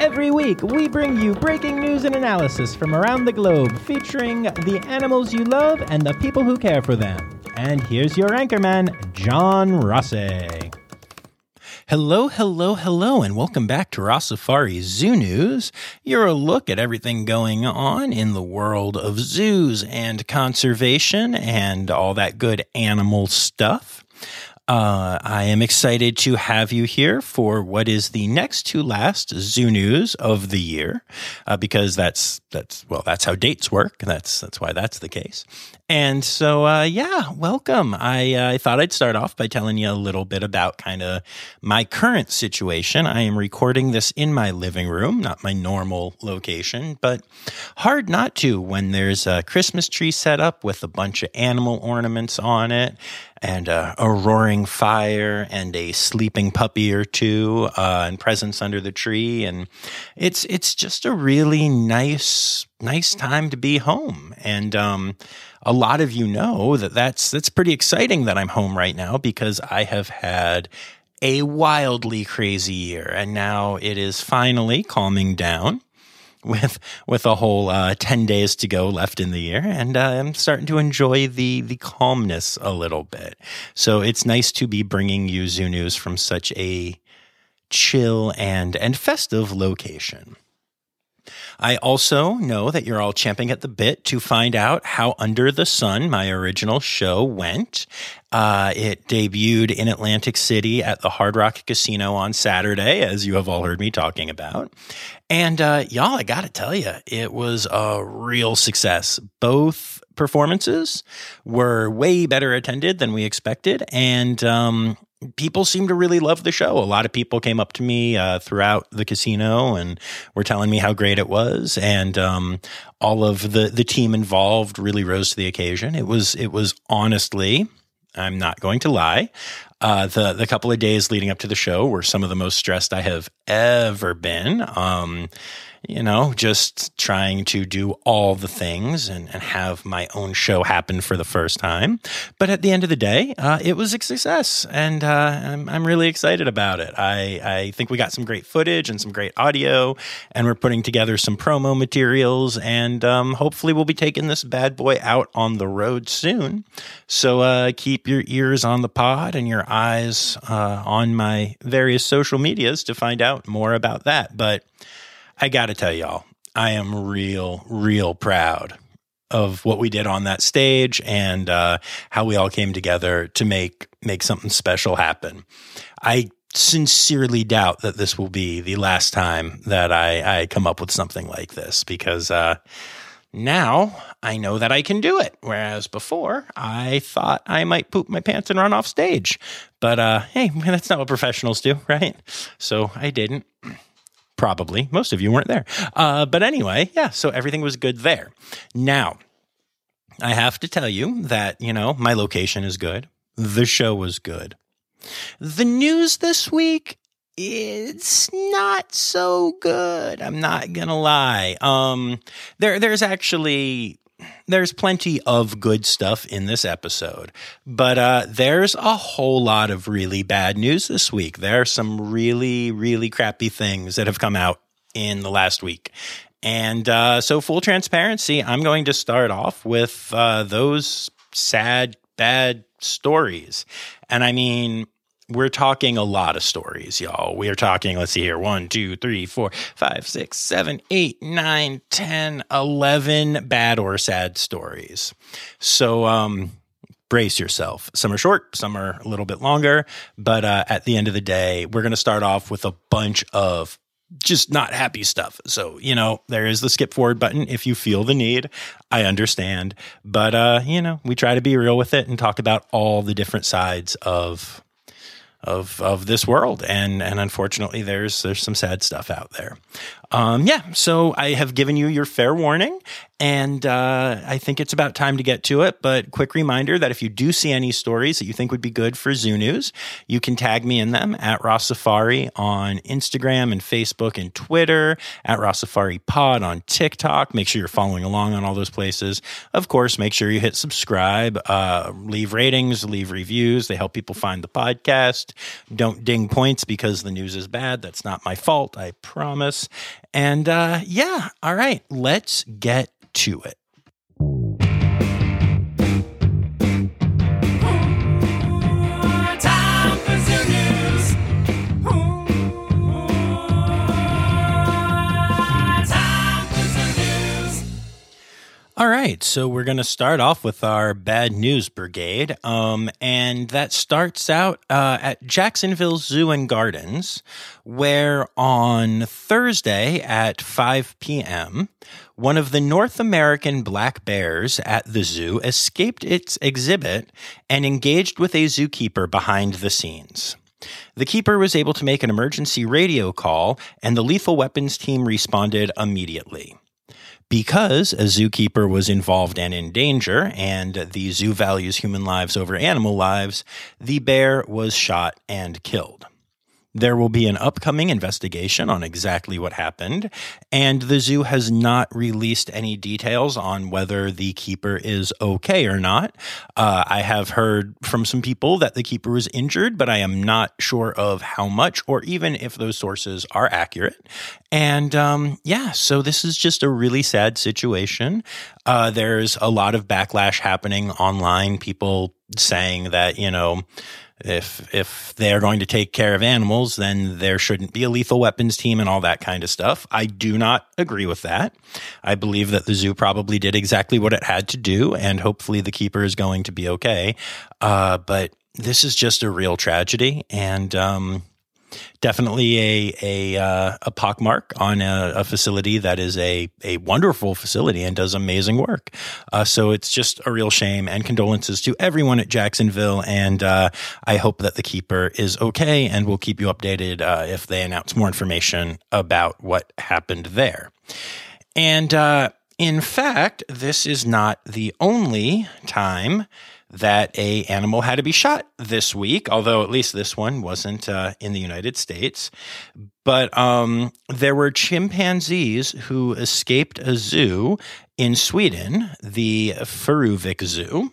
Every week, we bring you breaking news and analysis from around the globe featuring the animals you love and the people who care for them. And here's your anchorman, John Rossi. Hello, hello, hello, and welcome back to Rossafari Zoo News. Your look at everything going on in the world of zoos and conservation and all that good animal stuff. Uh, I am excited to have you here for what is the next to last zoo news of the year, uh, because that's that's well, that's how dates work. That's that's why that's the case. And so, uh, yeah, welcome. I, uh, I thought I'd start off by telling you a little bit about kind of my current situation. I am recording this in my living room, not my normal location, but hard not to when there's a Christmas tree set up with a bunch of animal ornaments on it and uh, a roaring fire and a sleeping puppy or two uh, and presents under the tree and it's it's just a really nice nice time to be home and um, a lot of you know that that's that's pretty exciting that I'm home right now because I have had a wildly crazy year and now it is finally calming down with with a whole uh, 10 days to go left in the year and uh, I'm starting to enjoy the the calmness a little bit. So it's nice to be bringing you zoo news from such a chill and and festive location. I also know that you're all champing at the bit to find out how Under the Sun, my original show, went. Uh, it debuted in Atlantic City at the Hard Rock Casino on Saturday, as you have all heard me talking about. And uh, y'all, I got to tell you, it was a real success. Both performances were way better attended than we expected. And um, people seem to really love the show. A lot of people came up to me uh, throughout the casino and were telling me how great it was, and um, all of the the team involved really rose to the occasion. It was it was honestly. I'm not going to lie. Uh, the the couple of days leading up to the show were some of the most stressed I have ever been. Um, you know, just trying to do all the things and, and have my own show happen for the first time. But at the end of the day, uh, it was a success, and uh, I'm, I'm really excited about it. I, I think we got some great footage and some great audio, and we're putting together some promo materials, and um, hopefully, we'll be taking this bad boy out on the road soon. So uh, keep your ears on the pod and your eyes uh, on my various social medias to find out more about that. But I got to tell y'all, I am real, real proud of what we did on that stage and uh, how we all came together to make make something special happen. I sincerely doubt that this will be the last time that I, I come up with something like this because uh, now I know that I can do it. Whereas before, I thought I might poop my pants and run off stage. But uh, hey, that's not what professionals do, right? So I didn't. Probably. Most of you weren't there. Uh, but anyway, yeah, so everything was good there. Now, I have to tell you that, you know, my location is good. The show was good. The news this week, it's not so good. I'm not gonna lie. Um, there, there's actually there's plenty of good stuff in this episode, but uh, there's a whole lot of really bad news this week. There are some really, really crappy things that have come out in the last week. And uh, so, full transparency, I'm going to start off with uh, those sad, bad stories. And I mean, we're talking a lot of stories, y'all. We are talking, let's see here, one, two, three, four, five, six, seven, eight, nine, ten, eleven bad or sad stories. So, um, brace yourself. Some are short, some are a little bit longer, but uh, at the end of the day, we're going to start off with a bunch of just not happy stuff. So, you know, there is the skip forward button if you feel the need. I understand. But uh, you know, we try to be real with it and talk about all the different sides of of of this world. And and unfortunately there's there's some sad stuff out there Um, yeah, so I have given you your fair warning, and uh, I think it's about time to get to it. But quick reminder that if you do see any stories that you think would be good for Zoo News, you can tag me in them at Rossafari on Instagram and Facebook and Twitter, at Rossafari Pod on TikTok. Make sure you're following along on all those places. Of course, make sure you hit subscribe, uh, leave ratings, leave reviews. They help people find the podcast. Don't ding points because the news is bad. That's not my fault, I promise. And uh, yeah, all right, let's get to it. All right, so we're going to start off with our bad news brigade, um, and that starts out uh, at Jacksonville Zoo and Gardens, where on Thursday at 5 p.m., one of the North American black bears at the zoo escaped its exhibit and engaged with a zookeeper behind the scenes. The keeper was able to make an emergency radio call, and the lethal weapons team responded immediately. Because a zookeeper was involved and in danger, and the zoo values human lives over animal lives, the bear was shot and killed. There will be an upcoming investigation on exactly what happened, and the zoo has not released any details on whether the keeper is okay or not. Uh, I have heard from some people that the keeper was injured, but I am not sure of how much or even if those sources are accurate. And um, yeah, so this is just a really sad situation. Uh, there's a lot of backlash happening online, people saying that, you know, if if they're going to take care of animals, then there shouldn't be a lethal weapons team and all that kind of stuff. I do not agree with that. I believe that the zoo probably did exactly what it had to do, and hopefully the keeper is going to be okay. Uh, but this is just a real tragedy, and um, definitely a a uh, a pockmark on a, a, facility that is a a wonderful facility and does amazing work. Uh, so it's just a real shame and condolences to everyone at Jacksonville. And uh, I hope that the keeper is okay, and we'll keep you updated uh, if they announce more information about what happened there. And uh, in fact, this is not the only time that a animal had to be shot this week, although at least this one wasn't uh, in the United States. But um, there were chimpanzees who escaped a zoo in Sweden, the Furuvik Zoo.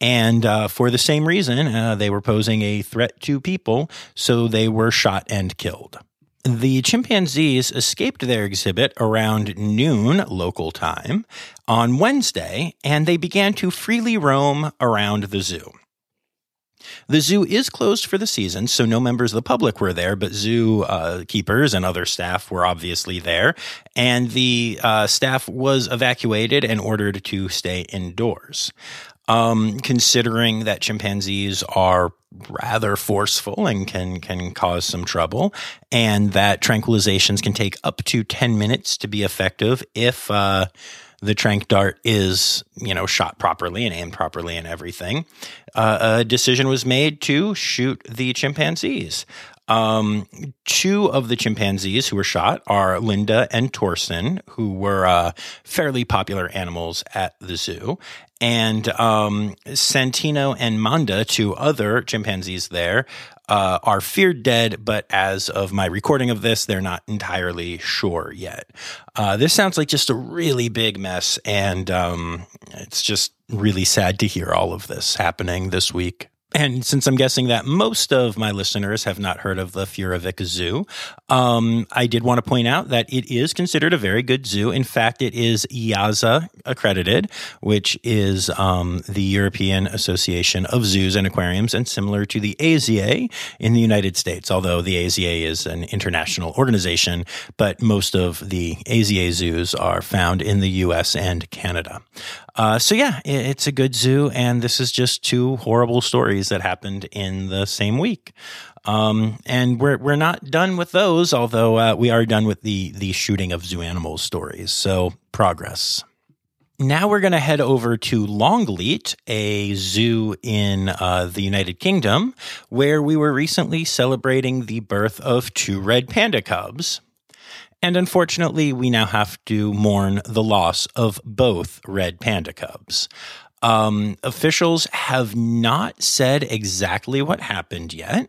And uh, for the same reason, uh, they were posing a threat to people, so they were shot and killed. The chimpanzees escaped their exhibit around noon local time on Wednesday, and they began to freely roam around the zoo. The zoo is closed for the season, so no members of the public were there, but zoo uh, keepers and other staff were obviously there. And the uh, staff was evacuated and ordered to stay indoors. Um, considering that chimpanzees are rather forceful and can can cause some trouble, and that tranquilizations can take up to ten minutes to be effective if uh, the trank dart is you know shot properly and aimed properly and everything. Uh, a decision was made to shoot the chimpanzees. Um, two of the chimpanzees who were shot are Linda and Torsten, who were uh, fairly popular animals at the zoo, and um, Santino and Manda, two other chimpanzees there, uh, are feared dead, but as of my recording of this, they're not entirely sure yet. Uh, this sounds like just a really big mess, and um, it's just really sad to hear all of this happening this week. And since I'm guessing that most of my listeners have not heard of the Furuvik Zoo, um, I did want to point out that it is considered a very good zoo. In fact, it is EAZA accredited, which is um, the European Association of Zoos and Aquariums, and similar to the AZA in the United States, although the AZA is an international organization, but most of the AZA zoos are found in the US and Canada. Uh, so yeah, it's a good zoo, and this is just two horrible stories that happened in the same week. Um, and we're we're not done with those, although uh, we are done with the the shooting of zoo animals stories. So progress. Now we're going to head over to Longleat, a zoo in uh, the United Kingdom, where we were recently celebrating the birth of two red panda cubs. And unfortunately, we now have to mourn the loss of both red panda cubs. Um, officials have not said exactly what happened yet,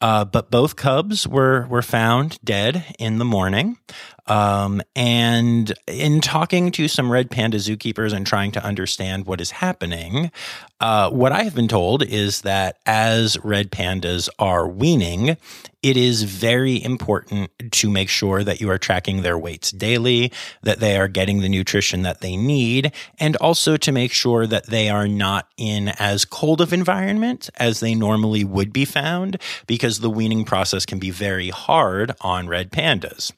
uh, but both cubs were were found dead in the morning. Um, and in talking to some red panda zookeepers and trying to understand what is happening, uh, what I have been told is that as red pandas are weaning, it is very important to make sure that you are tracking their weights daily, that they are getting the nutrition that they need, and also to make sure that they are not in as cold of environment as they normally would be found, because the weaning process can be very hard on red pandas.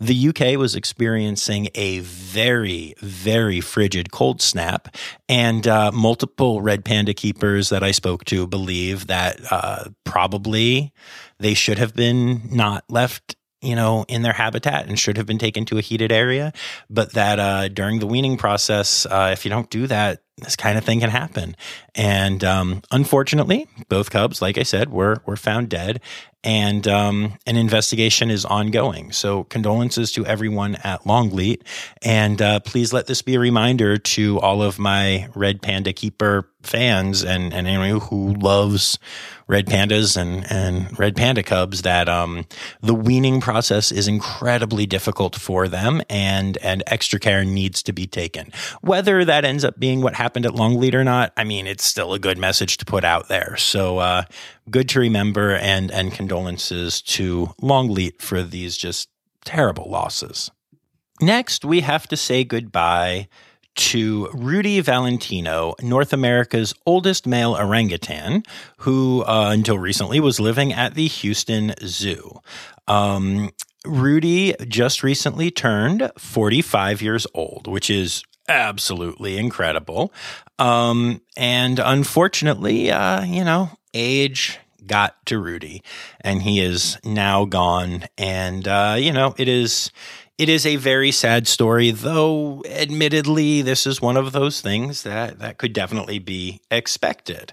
The UK was experiencing a very, very frigid cold snap, and uh, multiple red panda keepers that I spoke to believe that uh, probably they should have been not left you know, in their habitat and should have been taken to a heated area. But that uh, during the weaning process, uh, if you don't do that, this kind of thing can happen. And um, unfortunately, both cubs, like I said, were were found dead, and um, an investigation is ongoing. So condolences to everyone at Longleat, and uh, please let this be a reminder to all of my red panda keeper fans and and anyone who loves red pandas and and red panda cubs that um, the weaning process is incredibly difficult for them, and and extra care needs to be taken. Whether that ends up being what happened at Longleat or not, I mean, it's still a good message to put out there. So uh, good to remember, and and condolences to Longleat for these just terrible losses. Next, we have to say goodbye to Rudy Valentino, North America's oldest male orangutan, who uh, until recently was living at the Houston Zoo. Um, Rudy just recently turned 45 years old, which is absolutely incredible. Um, and unfortunately, uh, you know, age got to Rudy, and he is now gone. And uh, you know, it is it is a very sad story, though. Admittedly, this is one of those things that that could definitely be expected.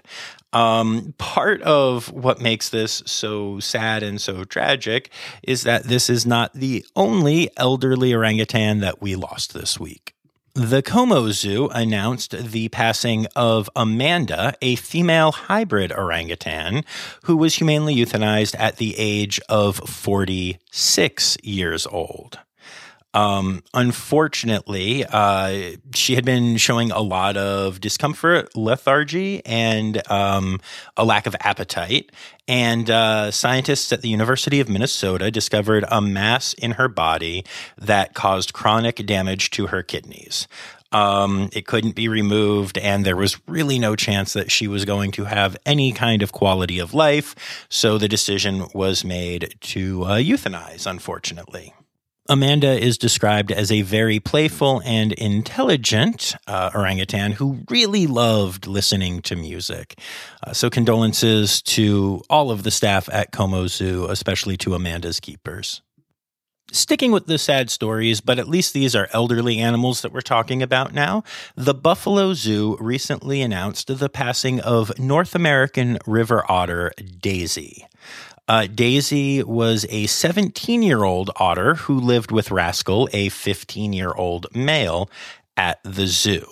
Um, part of what makes this so sad and so tragic is that this is not the only elderly orangutan that we lost this week. The Como Zoo announced the passing of Amanda, a female hybrid orangutan who was humanely euthanized at the age of 46 years old. Um, unfortunately, uh, she had been showing a lot of discomfort, lethargy, and um, a lack of appetite. And uh, scientists at the University of Minnesota discovered a mass in her body that caused chronic damage to her kidneys. Um, it couldn't be removed, and there was really no chance that she was going to have any kind of quality of life. So the decision was made to uh, euthanize, unfortunately. Amanda is described as a very playful and intelligent uh, orangutan who really loved listening to music. Uh, so, condolences to all of the staff at Como Zoo, especially to Amanda's keepers. Sticking with the sad stories, but at least these are elderly animals that we're talking about now, the Buffalo Zoo recently announced the passing of North American river otter Daisy. Uh, Daisy was a 17 year old otter who lived with Rascal, a 15 year old male, at the zoo.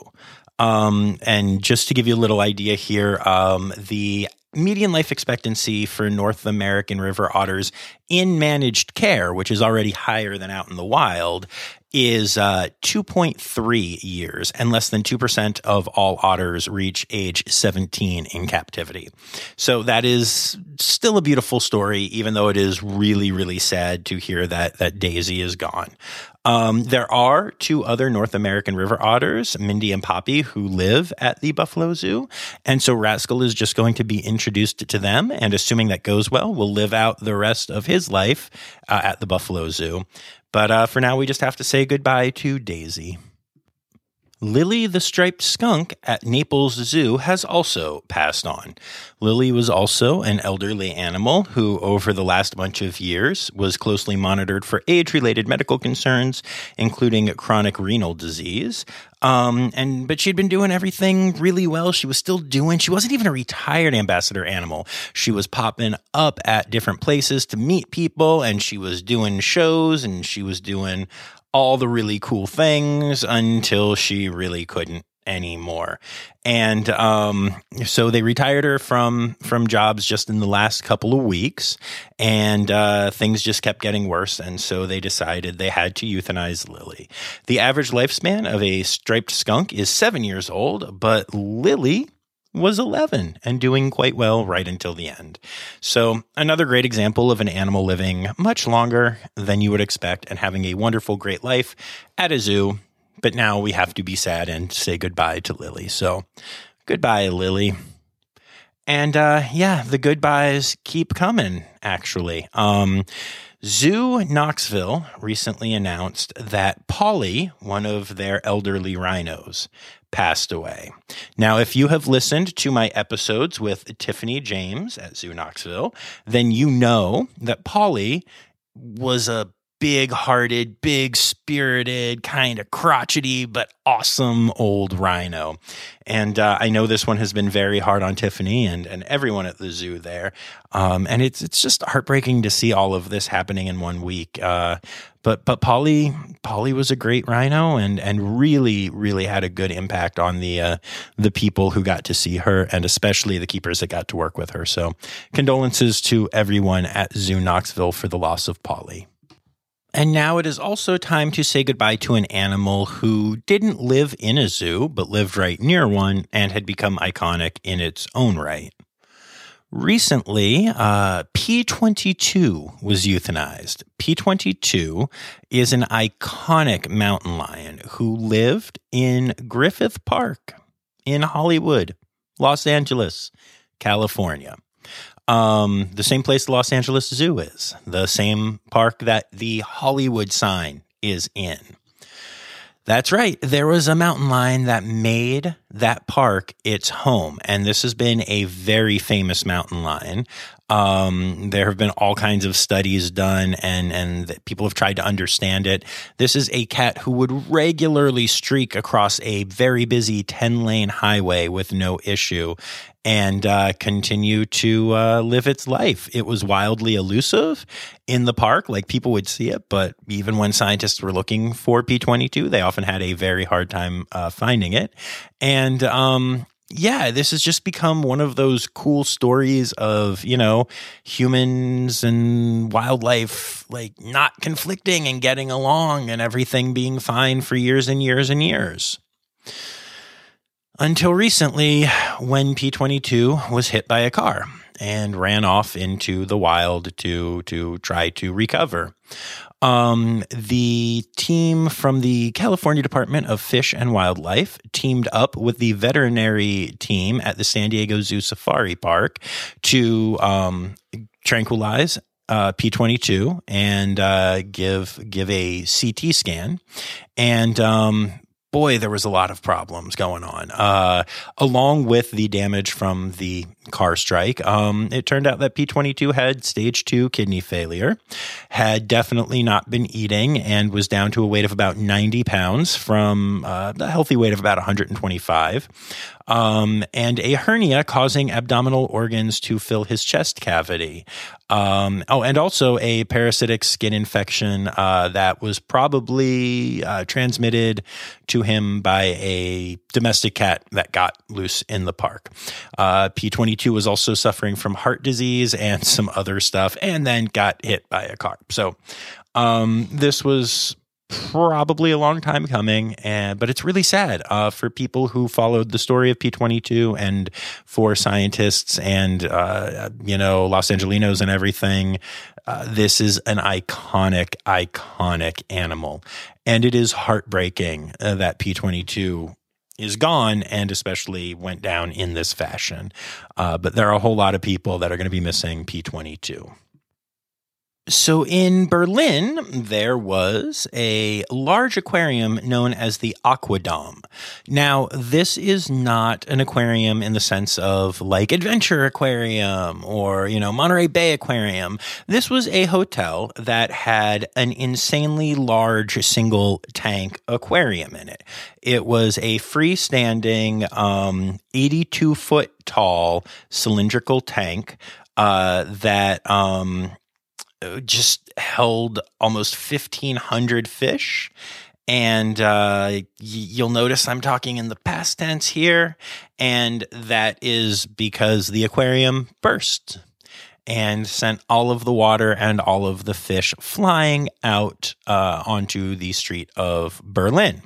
Um, and just to give you a little idea here, um, the median life expectancy for North American river otters in managed care, which is already higher than out in the wild, is uh, 2.3 years, and less than 2% of all otters reach age 17 in captivity. So that is still a beautiful story, even though it is really, really sad to hear that, that Daisy is gone. Um, there are two other North American river otters, Mindy and Poppy, who live at the Buffalo Zoo. And so Rascal is just going to be introduced to them. And assuming that goes well, will live out the rest of his life uh, at the Buffalo Zoo. But uh, for now, we just have to say goodbye to Daisy. Lily the striped skunk at Naples Zoo has also passed on. Lily was also an elderly animal who, over the last bunch of years, was closely monitored for age related medical concerns, including chronic renal disease. Um, and but she'd been doing everything really well. She was still doing. She wasn't even a retired ambassador animal. She was popping up at different places to meet people, and she was doing shows, and she was doing all the really cool things until she really couldn't anymore. And um, so they retired her from from jobs just in the last couple of weeks, and uh, things just kept getting worse. And so they decided they had to euthanize Lily. The average lifespan of a striped skunk is seven years old, but Lily was 11 and doing quite well right until the end. So, another great example of an animal living much longer than you would expect and having a wonderful, great life at a zoo. But now we have to be sad and say goodbye to Lily. So, goodbye, Lily. And uh, yeah, the goodbyes keep coming, actually. Um, Zoo Knoxville recently announced that Polly, one of their elderly rhinos, passed away. Now, if you have listened to my episodes with Tiffany James at Zoo Knoxville, then you know that Polly was a big hearted, big spirited, kind of crotchety, but awesome old rhino. And uh, I know this one has been very hard on Tiffany and, and everyone at the zoo there. Um, and it's it's just heartbreaking to see all of this happening in one week. Uh, but but Polly Polly was a great rhino and and really really had a good impact on the uh, the people who got to see her and especially the keepers that got to work with her. So condolences to everyone at Zoo Knoxville for the loss of Polly. And now it is also time to say goodbye to an animal who didn't live in a zoo, but lived right near one and had become iconic in its own right. Recently, uh, P22 was euthanized. P22 is an iconic mountain lion who lived in Griffith Park in Hollywood, Los Angeles, California. Um, the same place the Los Angeles Zoo is, the same park that the Hollywood sign is in. That's right. There was a mountain lion that made that park its home. And this has been a very famous mountain lion. Um, there have been all kinds of studies done and, and people have tried to understand it. This is a cat who would regularly streak across a very busy 10 lane highway with no issue and uh, continue to uh, live its life. It was wildly elusive in the park, like people would see it, but even when scientists were looking for P22, they often had a very hard time uh, finding it. And um, yeah, this has just become one of those cool stories of, you know, humans and wildlife like not conflicting and getting along and everything being fine for years and years and years until recently when P22 was hit by a car and ran off into the wild to to try to recover. Um, the team from the California Department of Fish and Wildlife teamed up with the veterinary team at the San Diego Zoo Safari Park to um, tranquilize uh, P22 and uh, give give a CT scan, and um, boy, there was a lot of problems going on. Uh, along with the damage from the car strike, um, it turned out that P22 had stage two kidney failure, had definitely not been eating, and was down to a weight of about 90 pounds from uh, a healthy weight of about 125 um, and a hernia causing abdominal organs to fill his chest cavity. Um, oh, and also a parasitic skin infection uh, that was probably uh, transmitted to him by a domestic cat that got loose in the park. Uh, P22 was also suffering from heart disease and some other stuff, and then got hit by a car. So um, this was probably a long time coming, and but it's really sad uh, for people who followed the story of P22 and for scientists and uh, you know Los Angelenos and everything. Uh, this is an iconic, iconic animal, and it is heartbreaking uh, that P22 is gone and especially went down in this fashion. Uh, but there are a whole lot of people that are going to be missing P22. So in Berlin, there was a large aquarium known as the Aquadom. Now, this is not an aquarium in the sense of like Adventure Aquarium or, you know, Monterey Bay Aquarium. This was a hotel that had an insanely large single tank aquarium in it. It was a freestanding, um, 82 foot tall cylindrical tank, uh, that, um, just held almost 1500 fish. And uh, y- you'll notice i'm talking in the past tense here. And that is because the aquarium burst and sent all of the water and all of the fish flying out uh, onto the street of berlin.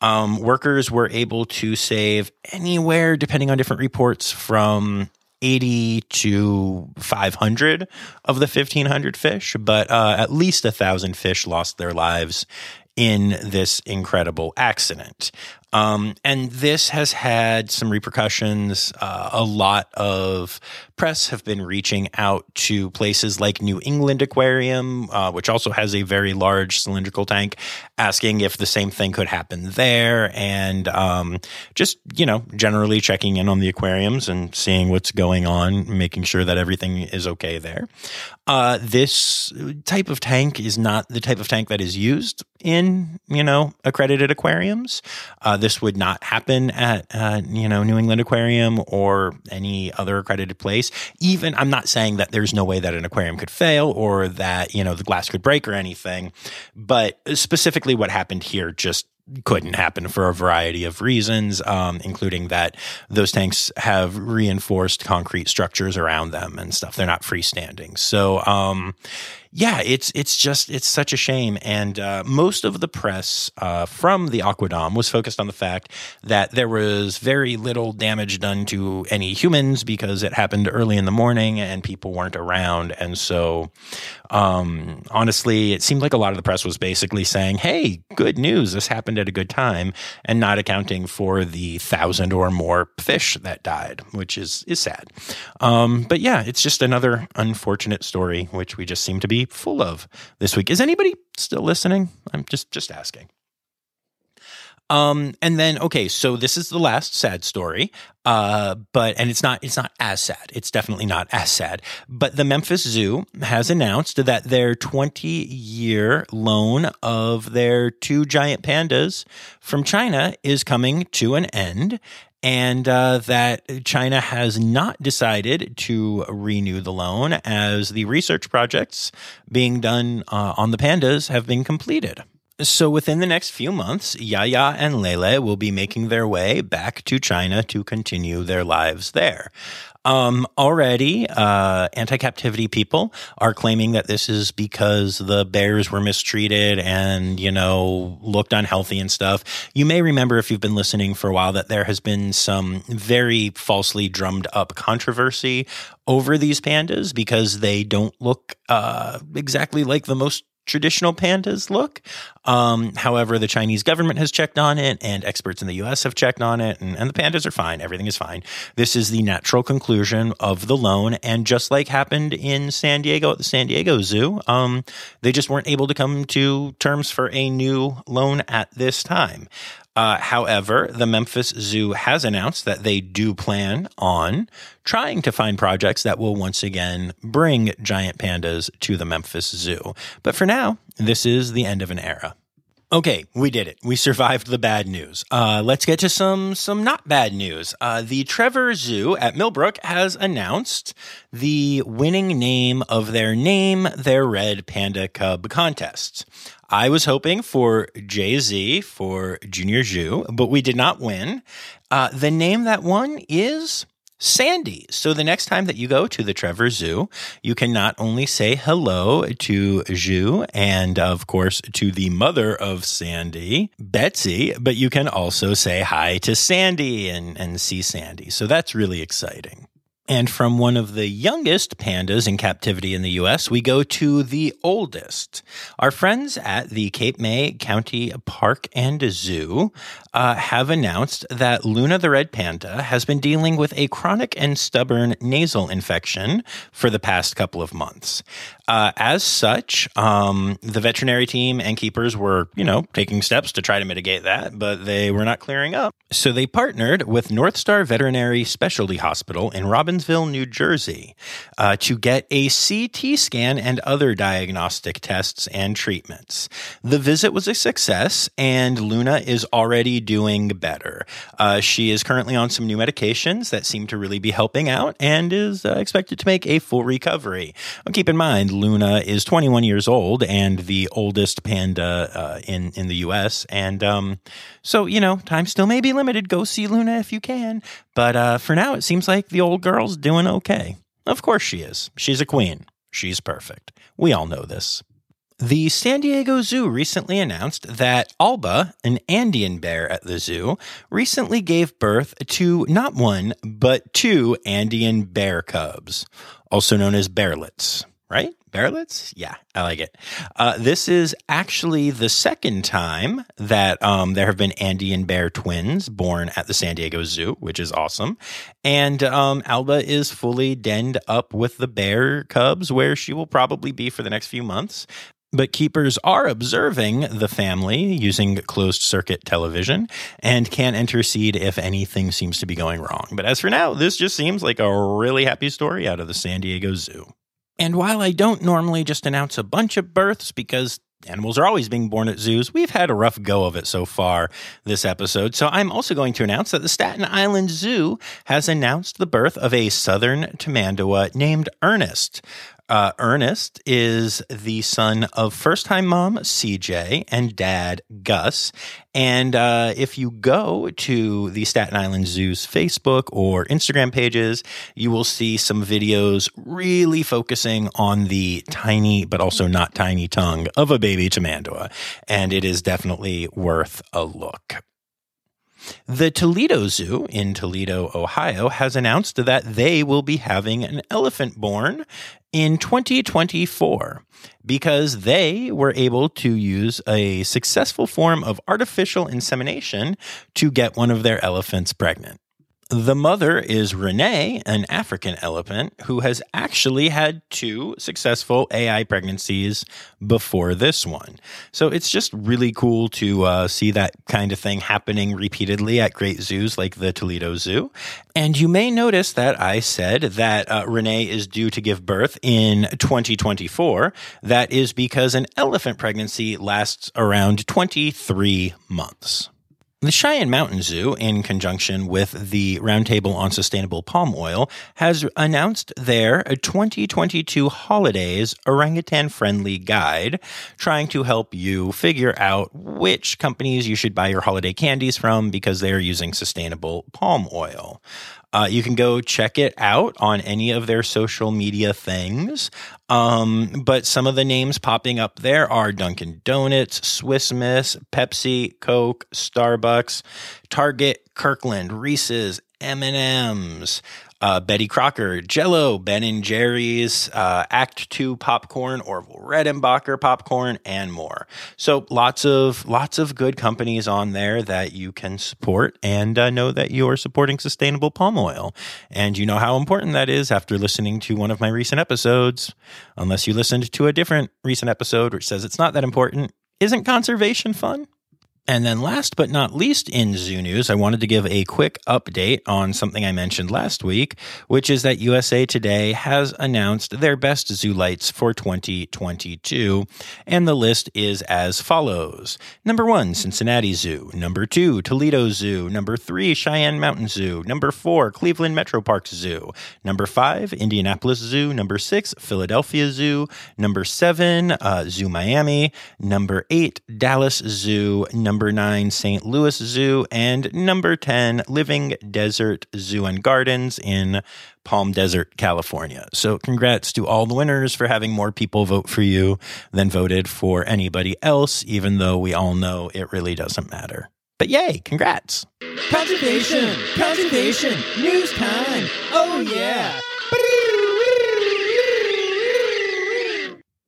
Um, workers were able to save anywhere depending on different reports from 80 to 500 of the 1500 fish, but uh, at least a thousand fish lost their lives in this incredible accident. Um, and this has had some repercussions. Uh, a lot of press have been reaching out to places like New England Aquarium, uh, which also has a very large cylindrical tank, asking if the same thing could happen there. And um, just, you know, generally checking in on the aquariums and seeing what's going on, making sure that everything is okay there. Uh, this type of tank is not the type of tank that is used in, you know, accredited aquariums. Uh, this would not happen at, uh, you know, New England Aquarium or any other accredited place. Even, I'm not saying that there's no way that an aquarium could fail or that, you know, the glass could break or anything, but specifically what happened here just couldn't happen for a variety of reasons, um, including that those tanks have reinforced concrete structures around them and stuff. They're not freestanding. So, um, yeah, it's it's just it's such a shame. And uh, most of the press uh, from the Aquadom was focused on the fact that there was very little damage done to any humans because it happened early in the morning and people weren't around. And so, um, honestly, it seemed like a lot of the press was basically saying, "Hey, good news! This happened at a good time," and not accounting for the thousand or more fish that died, which is is sad. Um, but yeah, it's just another unfortunate story, which we just seem to be full of this week. Is anybody still listening? I'm just just asking. Um, and then okay, so this is the last sad story. Uh, but and it's not it's not as sad. It's definitely not as sad. But the Memphis Zoo has announced that their 20 year loan of their two giant pandas from China is coming to an end. And uh, that China has not decided to renew the loan as the research projects being done uh, on the pandas have been completed. So within the next few months, Yaya and Lele will be making their way back to China to continue their lives there. Um, already, uh, anti-captivity people are claiming that this is because the bears were mistreated and, you know, looked unhealthy and stuff. You may remember if you've been listening for a while that there has been some very falsely drummed up controversy over these pandas because they don't look, uh, exactly like the most traditional pandas look. Um, however, the Chinese government has checked on it and experts in the US have checked on it and, and the pandas are fine. Everything is fine. This is the natural conclusion of the loan. And just like happened in San Diego at the San Diego Zoo, um, they just weren't able to come to terms for a new loan at this time. Uh, however, the Memphis Zoo has announced that they do plan on trying to find projects that will once again bring giant pandas to the Memphis Zoo. But for now, this is the end of an era. Okay, we did it. We survived the bad news. Uh, let's get to some some not bad news. Uh, the Trevor Zoo at Millbrook has announced the winning name of their Name Their Red Panda Cub contest. I was hoping for Jay Z for Junior Zhu, but we did not win. Uh, the name that won is Sandy. So the next time that you go to the Trevor Zoo, you can not only say hello to Zhu and, of course, to the mother of Sandy, Betsy, but you can also say hi to Sandy and, and see Sandy. So that's really exciting. And from one of the youngest pandas in captivity in the US, we go to the oldest. Our friends at the Cape May County Park and Zoo uh, have announced that Luna the red panda has been dealing with a chronic and stubborn nasal infection for the past couple of months. Uh, as such, um, the veterinary team and keepers were, you know, taking steps to try to mitigate that, but they were not clearing up. So they partnered with North Star Veterinary Specialty Hospital in Robbinsville, New Jersey, uh, to get a CT scan and other diagnostic tests and treatments. The visit was a success, and Luna is already doing better. Uh, she is currently on some new medications that seem to really be helping out and is uh, expected to make a full recovery. Keep in mind, Luna is 21 years old and the oldest panda uh, in in the U.S. And um, so you know, time still may be limited. Go see Luna if you can. But uh, for now, it seems like the old girl's doing okay. Of course she is. She's a queen. She's perfect. We all know this. The San Diego Zoo recently announced that Alba, an Andean bear at the zoo, recently gave birth to not one, but two Andean bear cubs, also known as bearlets, right? Bearlets? Yeah, I like it. Uh, this is actually the second time that um, there have been Andean bear twins born at the San Diego Zoo, which is awesome. And um, Alba is fully denned up with the bear cubs, where she will probably be for the next few months. But keepers are observing the family using closed circuit television and can intercede if anything seems to be going wrong. But as for now, this just seems like a really happy story out of the San Diego Zoo. And while I don't normally just announce a bunch of births because animals are always being born at zoos, we've had a rough go of it so far this episode. So I'm also going to announce that the Staten Island Zoo has announced the birth of a southern Tamandua named Ernest. Uh, Ernest is the son of first time mom CJ and dad Gus. And uh, if you go to the Staten Island Zoo's Facebook or Instagram pages, you will see some videos really focusing on the tiny but also not tiny tongue of a baby tamandua. And it is definitely worth a look. The Toledo Zoo in Toledo, Ohio, has announced that they will be having an elephant born in 2024 because they were able to use a successful form of artificial insemination to get one of their elephants pregnant. The mother is Renee, an African elephant who has actually had two successful AI pregnancies before this one. So it's just really cool to uh, see that kind of thing happening repeatedly at great zoos like the Toledo Zoo. And you may notice that I said that uh, Renee is due to give birth in 2024. That is because an elephant pregnancy lasts around 23 months. The Cheyenne Mountain Zoo, in conjunction with the Roundtable on Sustainable Palm Oil, has announced their 2022 Holidays Orangutan Friendly Guide, trying to help you figure out which companies you should buy your holiday candies from because they are using sustainable palm oil. Uh, you can go check it out on any of their social media things. Um, but some of the names popping up there are Dunkin' Donuts, Swiss Miss, Pepsi, Coke, Starbucks, Target, Kirkland, Reese's, M&M's, uh, Betty Crocker, Jello, Ben and Jerry's, uh, Act Two popcorn, Orville Redenbacher popcorn, and more. So lots of lots of good companies on there that you can support, and uh, know that you are supporting sustainable palm oil. And you know how important that is after listening to one of my recent episodes. Unless you listened to a different recent episode which says it's not that important, isn't conservation fun? And then, last but not least, in zoo news, I wanted to give a quick update on something I mentioned last week, which is that USA Today has announced their best zoo lights for 2022. And the list is as follows Number one, Cincinnati Zoo. Number two, Toledo Zoo. Number three, Cheyenne Mountain Zoo. Number four, Cleveland Metro Parks Zoo. Number five, Indianapolis Zoo. Number six, Philadelphia Zoo. Number seven, uh, Zoo Miami. Number eight, Dallas Zoo. Number nine, St. Louis Zoo. And number 10, Living Desert Zoo and Gardens in Palm Desert, California. So, congrats to all the winners for having more people vote for you than voted for anybody else, even though we all know it really doesn't matter. but yay, congrats. Conservation, conservation, news time. Oh yeah.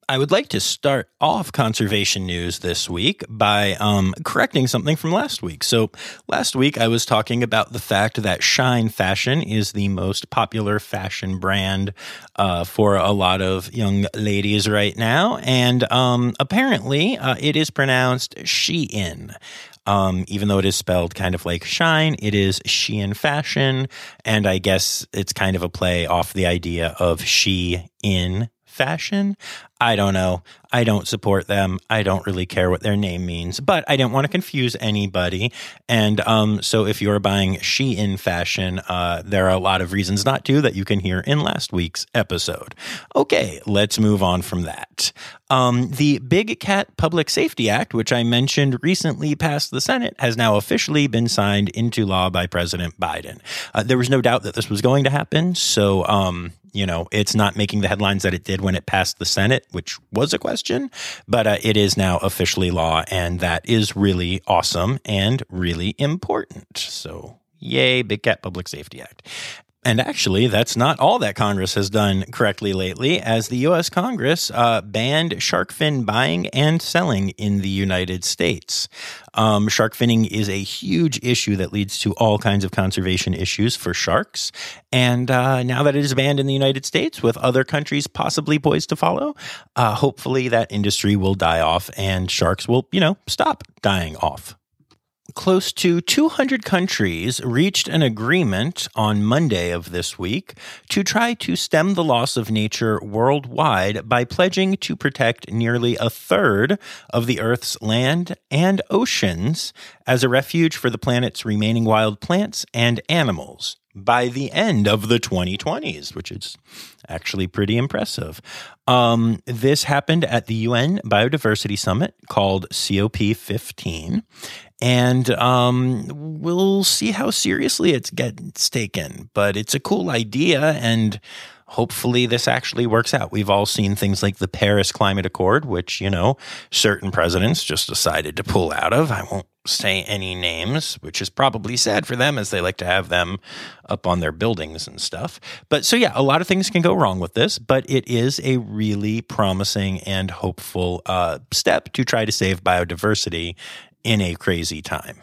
I would like to start off conservation news this week by um, correcting something from last week. So, last week I was talking about the fact that Shine Fashion is the most popular fashion brand uh, for a lot of young ladies right now. And um, apparently uh, it is pronounced Shein. Um, even though it is spelled kind of like shine, it is Shein fashion. And I guess it's kind of a play off the idea of she in fashion. I don't know. I don't support them. I don't really care what their name means, but I didn't want to confuse anybody. And um, so if you're buying Shein fashion, uh, there are a lot of reasons not to that you can hear in last week's episode. Okay, let's move on from that. Um, the Big Cat Public Safety Act, which I mentioned recently passed the Senate, has now officially been signed into law by President Biden. Uh, there was no doubt that this was going to happen. So, um, you know, it's not making the headlines that it did when it passed the Senate, which was a question, but uh, it is now officially law, and that is really awesome and really important. So, yay, Big Cat Public Safety Act. And actually, that's not all that Congress has done correctly lately, as the U.S. Congress uh, banned shark fin buying and selling in the United States. Um, shark finning is a huge issue that leads to all kinds of conservation issues for sharks. And uh, now that it is banned in the United States, with other countries possibly poised to follow, uh, hopefully that industry will die off and sharks will, you know, stop dying off close to 200 countries reached an agreement on Monday of this week to try to stem the loss of nature worldwide by pledging to protect nearly a third of the Earth's land and oceans as a refuge for the planet's remaining wild plants and animals by the end of the 2020s, which is actually pretty impressive. Um, this happened at the UN Biodiversity Summit called COP15. And um, we'll see how seriously it gets taken. But it's a cool idea. And hopefully this actually works out. We've all seen things like the Paris Climate Accord, which, you know, certain presidents just decided to pull out of. I won't say any names, which is probably sad for them as they like to have them up on their buildings and stuff. But so, yeah, a lot of things can go wrong with this, but it is a really promising and hopeful uh, step to try to save biodiversity in a crazy time.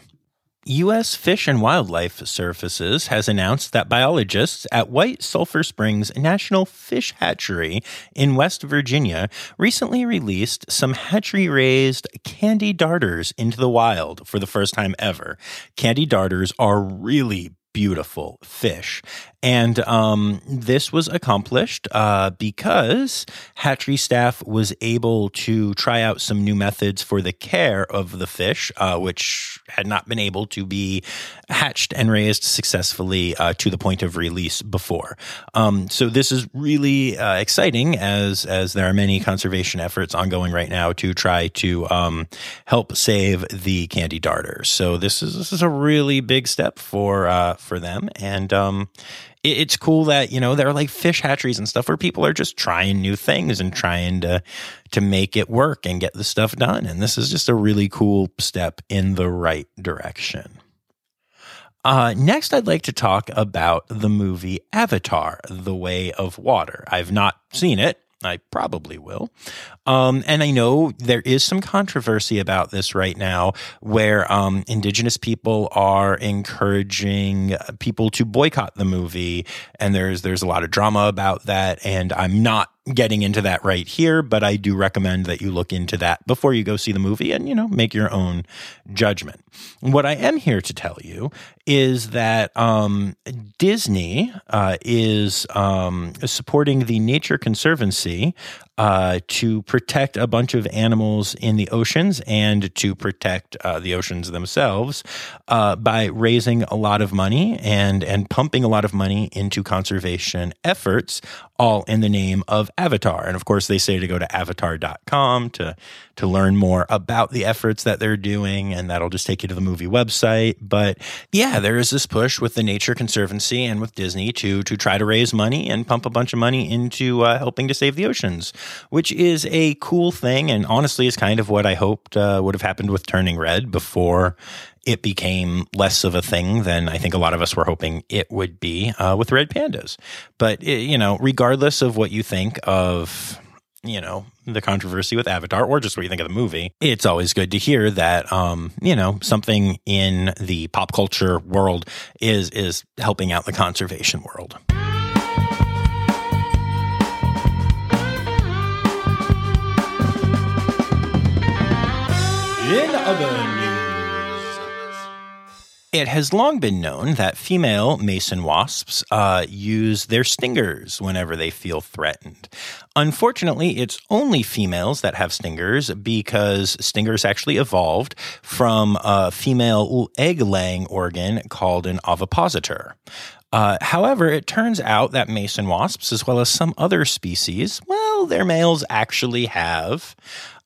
U.S. Fish and Wildlife Services has announced that biologists at White Sulphur Springs National Fish Hatchery in West Virginia recently released some hatchery raised candy darters into the wild for the first time ever. Candy darters are really beautiful fish. And um, this was accomplished uh, because hatchery staff was able to try out some new methods for the care of the fish, uh, which had not been able to be hatched and raised successfully uh, to the point of release before. Um, so this is really uh, exciting as as there are many conservation efforts ongoing right now to try to um, help save the candy darters. So this is this is a really big step for uh, for them and. It's cool that you know there are like fish hatcheries and stuff where people are just trying new things and trying to to make it work and get the stuff done and this is just a really cool step in the right direction uh, next, I'd like to talk about the movie Avatar: The Way of Water. I've not seen it. I probably will. Um, and I know there is some controversy about this right now where um, indigenous people are encouraging people to boycott the movie. And there's, there's a lot of drama about that. And I'm not getting into that right here, but I do recommend that you look into that before you go see the movie and, you know, make your own judgment. What I am here to tell you is that um, Disney uh, is um, supporting the Nature Conservancy uh, to protect a bunch of animals in the oceans and to protect uh, the oceans themselves uh, by raising a lot of money and and pumping a lot of money into conservation efforts, all in the name of Avatar. And of course, they say to go to avatar.com to to learn more about the efforts that they're doing, and that'll just take you to the movie website. But yeah, there is this push with the Nature Conservancy and with Disney to to try to raise money and pump a bunch of money into uh, helping to save the oceans which is a cool thing. And honestly, is kind of what I hoped uh, would have happened with Turning Red before it became less of a thing than I think a lot of us were hoping it would be uh, with red pandas. But, it, you know, regardless of what you think of you know the controversy with avatar or just what you think of the movie it's always good to hear that um you know something in the pop culture world is is helping out the conservation world in other news, it has long been known that female mason wasps uh, use their stingers whenever they feel threatened. Unfortunately, it's only females that have stingers because stingers actually evolved from a female egg laying organ called an ovipositor. Uh, however, it turns out that mason wasps, as well as some other species, well, their males actually have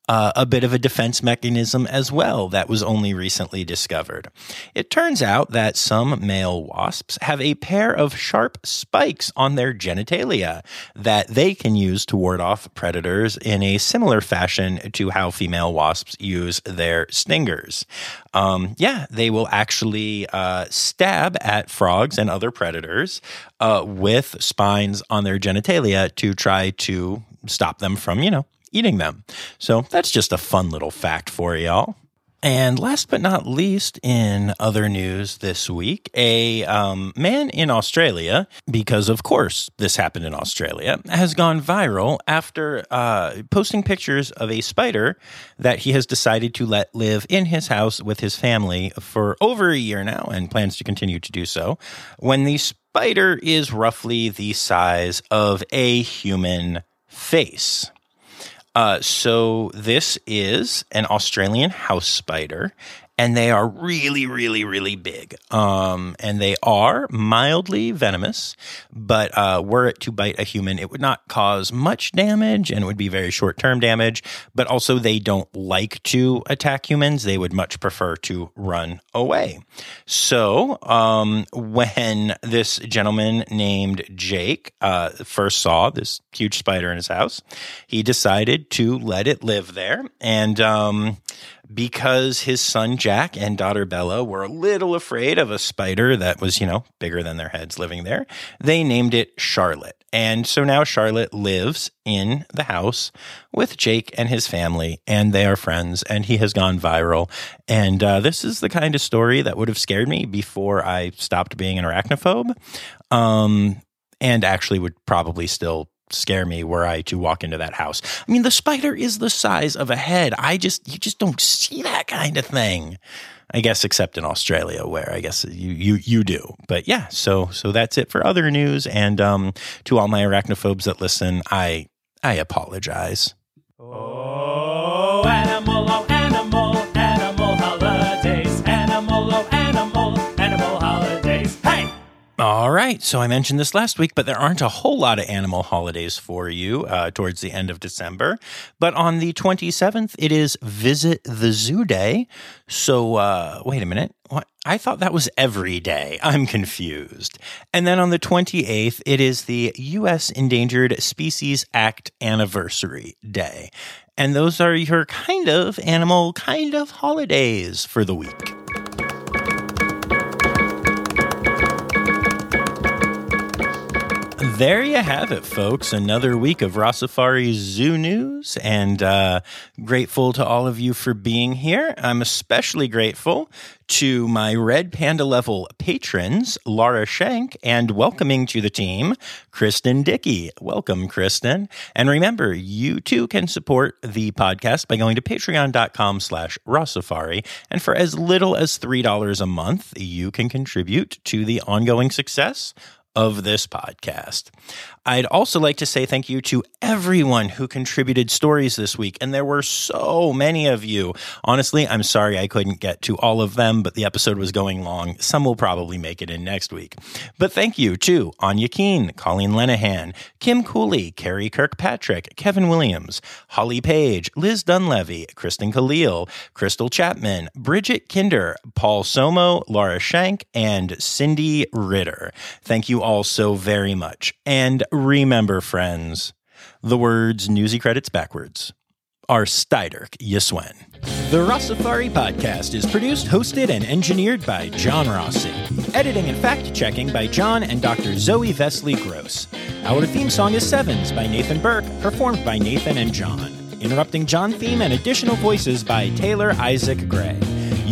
uh, a bit of a defense mechanism as well that was only recently discovered. It turns out that some male wasps have a pair of sharp spikes on their genitalia that they can use to ward off predators in a similar fashion to how female wasps use their stingers. Um, yeah, they will actually uh, stab at frogs and other predators uh, with spines on their genitalia to try to stop them from, you know, eating them. So that's just a fun little fact for y'all. And last but not least, in other news this week, a um, man in Australia, because of course this happened in Australia, has gone viral after uh, posting pictures of a spider that he has decided to let live in his house with his family for over a year now and plans to continue to do so. When the spider is roughly the size of a human face. Uh, so this is an Australian house spider, and they are really, really, really big. Um, and they are mildly venomous, but uh, were it to bite a human, it would not cause much damage and would be very short term damage. But also, they don't like to attack humans. They would much prefer to run away. So, um, when this gentleman named Jake uh, first saw this huge spider in his house, he decided to let it live there. And um, because his son Jack and daughter Bella were a little afraid of a spider that was, you know, bigger than their heads living there, they named it Charlotte. And so now Charlotte lives in the house with Jake and his family, and they are friends, and he has gone viral. And uh, this is the kind of story that would have scared me before I stopped being an arachnophobe. Um, and actually would probably still scare me were I to walk into that house. I mean, the spider is the size of a head. I just, you just don't see that kind of thing. I guess, except in Australia, where I guess you you you do. But yeah, so so that's it for other news. And um, to all my arachnophobes that listen, I I apologize. All right. So I mentioned this last week, but there aren't a whole lot of animal holidays for you uh, towards the end of December. But on the 27th, it is Visit the Zoo Day. So uh, wait a minute. What? I thought that was every day. I'm confused. And then on the 28th, it is the U.S. Endangered Species Act Anniversary Day. And those are your kind of animal, kind of holidays for the week. There you have it, folks. Another week of Rossafari Zoo News, and uh, grateful to all of you for being here. I'm especially grateful to my Red Panda level patrons, Laura Shank, and welcoming to the team, Kristen Dickey. Welcome, Kristen. And remember, you too can support the podcast by going to patreon.com slash Rossafari. And for as little as $3 a month, you can contribute to the ongoing success of this podcast. I'd also like to say thank you to everyone who contributed stories this week, and there were so many of you. Honestly, I'm sorry I couldn't get to all of them, but the episode was going long. Some will probably make it in next week. But thank you to Anya Keen, Colleen Lenahan, Kim Cooley, Carrie Kirkpatrick, Kevin Williams, Holly Page, Liz Dunlevy, Kristen Khalil, Crystal Chapman, Bridget Kinder, Paul Somo, Laura Shank, and Cindy Ritter. Thank you all so very much. And remember, friends, the words newsy credits backwards are Steiderk Yiswen. The Rossafari podcast is produced, hosted, and engineered by John Rossi. Editing and fact checking by John and Dr. Zoe Vesley Gross. Our theme song is Sevens by Nathan Burke, performed by Nathan and John. Interrupting John theme and additional voices by Taylor Isaac Gray.